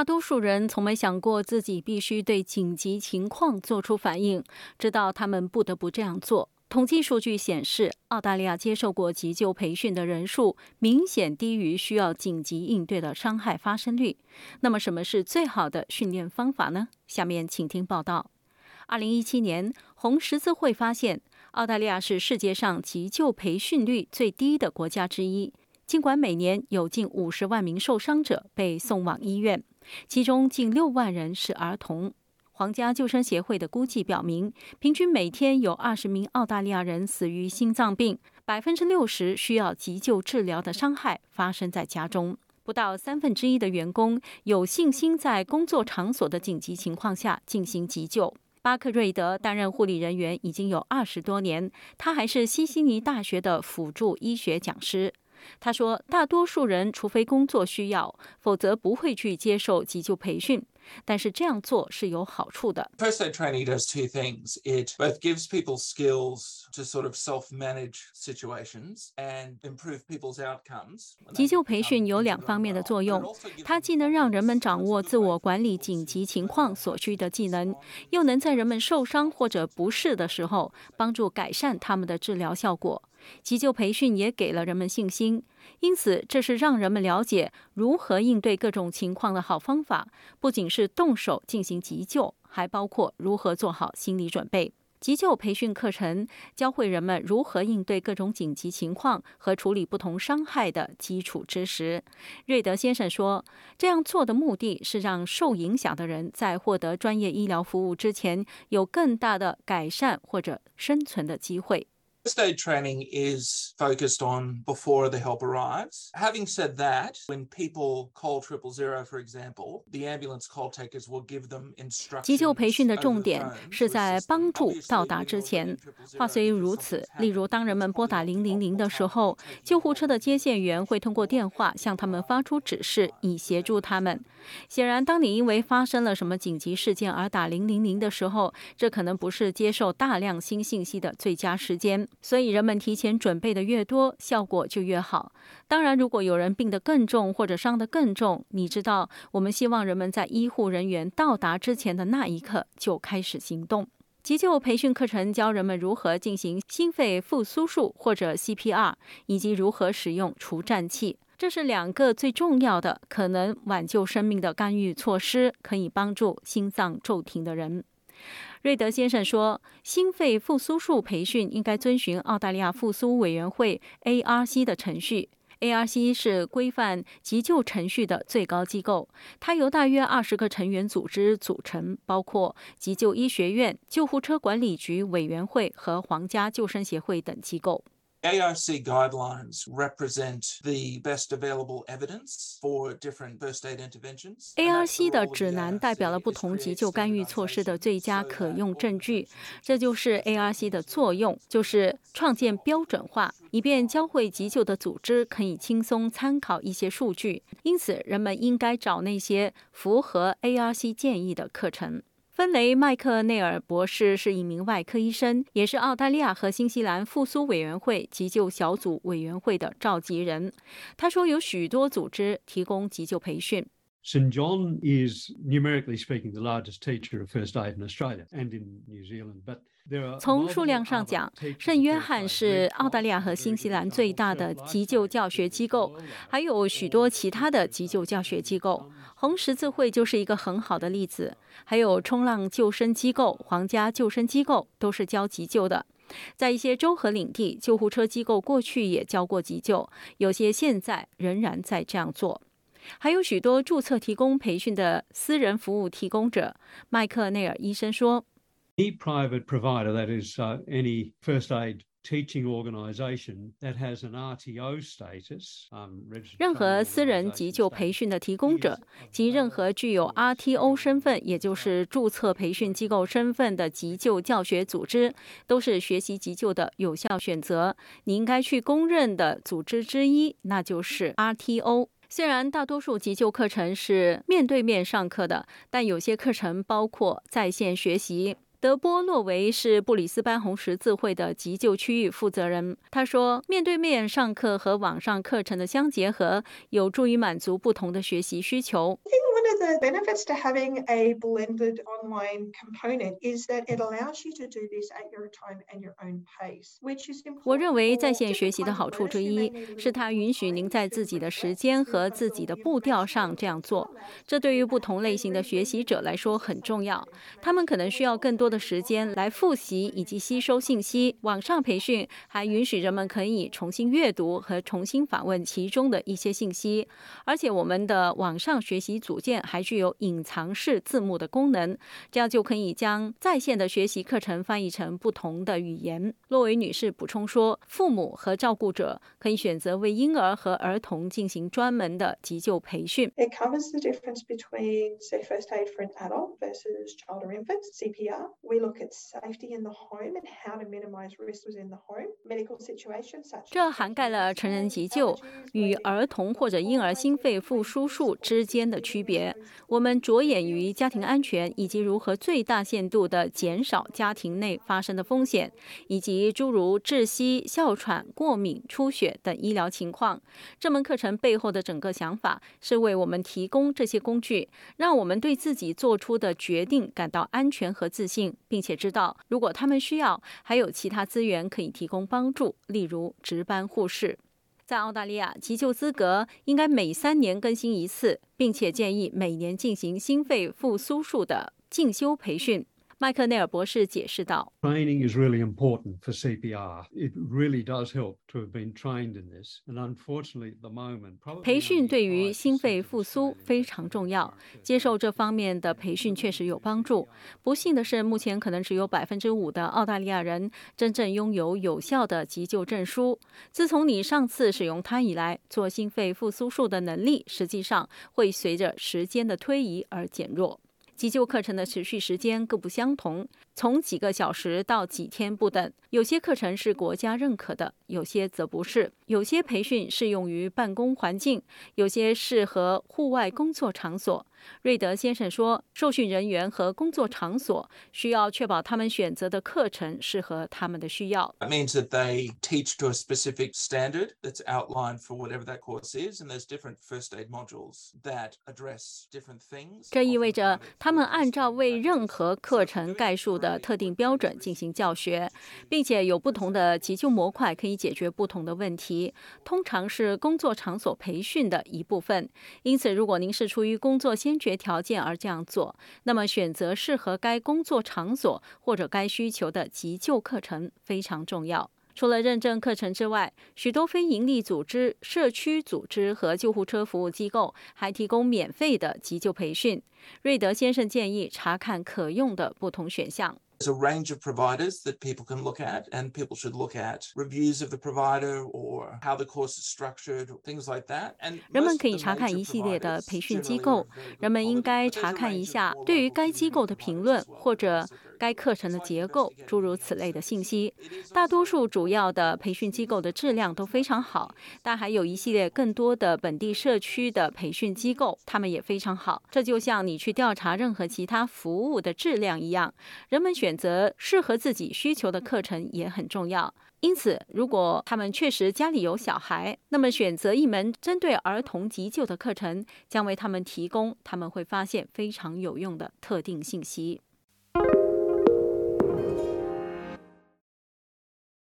大多数人从没想过自己必须对紧急情况做出反应，直到他们不得不这样做。统计数据显示，澳大利亚接受过急救培训的人数明显低于需要紧急应对的伤害发生率。那么，什么是最好的训练方法呢？下面请听报道。二零一七年，红十字会发现，澳大利亚是世界上急救培训率最低的国家之一。尽管每年有近五十万名受伤者被送往医院，其中近六万人是儿童。皇家救生协会的估计表明，平均每天有二十名澳大利亚人死于心脏病，百分之六十需要急救治疗的伤害发生在家中。不到三分之一的员工有信心在工作场所的紧急情况下进行急救。巴克瑞德担任护理人员已经有二十多年，他还是西悉尼大学的辅助医学讲师。他说：“大多数人除非工作需要，否则不会去接受急救培训。但是这样做是有好处的。” First aid training does two things. It both gives people skills to sort of self-manage situations and improve people's outcomes. 急救培训有两方面的作用，它既能让人们掌握自我管理紧急情况所需的技能，又能在人们受伤或者不适的时候帮助改善他们的治疗效果。急救培训也给了人们信心，因此这是让人们了解如何应对各种情况的好方法。不仅是动手进行急救，还包括如何做好心理准备。急救培训课程教会人们如何应对各种紧急情况和处理不同伤害的基础知识。瑞德先生说：“这样做的目的是让受影响的人在获得专业医疗服务之前，有更大的改善或者生存的机会。” First aid training is focused on before the help arrives. Having said that, when people call triple zero, for example, the ambulance call takers will give them instructions. 急救培训的重点是在帮助到达之前。话虽如此，例如当人们拨打零零零的时候，救护车的接线员会通过电话向他们发出指示，以协助他们。显然，当你因为发生了什么紧急事件而打零零零的时候，这可能不是接受大量新信息的最佳时间。所以，人们提前准备的越多，效果就越好。当然，如果有人病得更重或者伤得更重，你知道，我们希望人们在医护人员到达之前的那一刻就开始行动。急救培训课程教人们如何进行心肺复苏术或者 CPR，以及如何使用除颤器。这是两个最重要的可能挽救生命的干预措施，可以帮助心脏骤停的人。瑞德先生说：“心肺复苏术培训应该遵循澳大利亚复苏委员会 （ARC） 的程序。ARC 是规范急救程序的最高机构，它由大约二十个成员组织组成，包括急救医学院、救护车管理局委员会和皇家救生协会等机构。” ARC guidelines represent the best available evidence for different first aid interventions. ARC 的指南代表了不同急救干预措施的最佳可用证据，这就是 ARC 的作用，就是创建标准化，以便教会急救的组织可以轻松参考一些数据。因此，人们应该找那些符合 ARC 建议的课程。芬雷·麦克内尔博士是一名外科医生，也是澳大利亚和新西兰复苏委员会急救小组委员会的召集人。他说，有许多组织提供急救培训。St John is numerically speaking the largest teacher of first aid in Australia and in New Zealand, but 从数量上讲，圣约翰是澳大利亚和新西兰最大的急救教学机构，还有许多其他的急救教学机构。红十字会就是一个很好的例子，还有冲浪救生机构、皇家救生机构都是教急救的。在一些州和领地，救护车机构过去也教过急救，有些现在仍然在这样做。还有许多注册提供培训的私人服务提供者。麦克内尔医生说：“Any private provider that is any first aid teaching organization that has an RTO status，任何私人急救培训的提供者及任何具有 RTO 身份，也就是注册培训机构身份的急救教学组织，都是学习急救的有效选择。你应该去公认的组织之一，那就是 RTO。”虽然大多数急救课程是面对面上课的，但有些课程包括在线学习。德波洛维是布里斯班红十字会的急救区域负责人。他说：“面对面上课和网上课程的相结合，有助于满足不同的学习需求。” The benefits to having a blended online component is that it allows you to do this at your time and your own pace, which is important. 我认为在线学习的好处之一是它允许您在自己的时间和自己的步调上这样做。这对于不同类型的学习者来说很重要。他们可能需要更多的时间来复习以及吸收信息。网上培训还允许人们可以重新阅读和重新访问其中的一些信息。而且我们的网上学习组件还具有隐藏式字幕的功能，这样就可以将在线的学习课程翻译成不同的语言。洛维女士补充说，父母和照顾者可以选择为婴儿和儿童进行专门的急救培训。It covers the difference between, say, first aid for an adult versus child or infant, CPR. We look at safety in the home and how to minimize risks within the home. Medical situations such 这涵盖了成人急救与儿童或者婴儿心肺复苏术之间的区别。我们着眼于家庭安全以及如何最大限度地减少家庭内发生的风险，以及诸如窒息、哮喘、过敏、出血等医疗情况。这门课程背后的整个想法是为我们提供这些工具，让我们对自己做出的决定感到安全和自信，并且知道如果他们需要，还有其他资源可以提供帮助，例如值班护士。在澳大利亚，急救资格应该每三年更新一次，并且建议每年进行心肺复苏术的进修培训。麦克内尔博士解释道：“Training is really important for CPR. It really does help to have been trained in this. And unfortunately, at the moment, 培训对于心肺复苏非常重要。接受这方面的培训确实有帮助。不幸的是，目前可能只有百分之五的澳大利亚人真正拥有有效的急救证书。自从你上次使用它以来，做心肺复苏术的能力实际上会随着时间的推移而减弱。”急救课程的持续时间各不相同，从几个小时到几天不等。有些课程是国家认可的，有些则不是。有些培训适用于办公环境，有些适合户外工作场所。瑞德先生说：“受训人员和工作场所需要确保他们选择的课程适合他们的需要。” That means that they teach to a specific standard that's outlined for whatever that course is, and there's different first aid modules that address different things. 这意味着他们按照为任何课程概述的特定标准进行教学，并且有不同的急救模块可以解决不同的问题，通常是工作场所培训的一部分。因此，如果您是出于工作先先决条件而这样做，那么选择适合该工作场所或者该需求的急救课程非常重要。除了认证课程之外，许多非营利组织、社区组织和救护车服务机构还提供免费的急救培训。瑞德先生建议查看可用的不同选项。There's a range of providers that people can look at, and people should look at reviews of the provider or how the course is structured, things like that. And 人们可以查看一系列的培训机构，人们应该查看一下对于该机构的评论或者 该课程的结构，诸如此类的信息。大多数主要的培训机构的质量都非常好，但还有一系列更多的本地社区的培训机构，他们也非常好。这就像你去调查任何其他服务的质量一样，人们选。择适合自己需求的课程也很重要。因此，如果他们确实家里有小孩，那么选择一门针对儿童急救的课程，将为他们提供他们会发现非常有用的特定信息。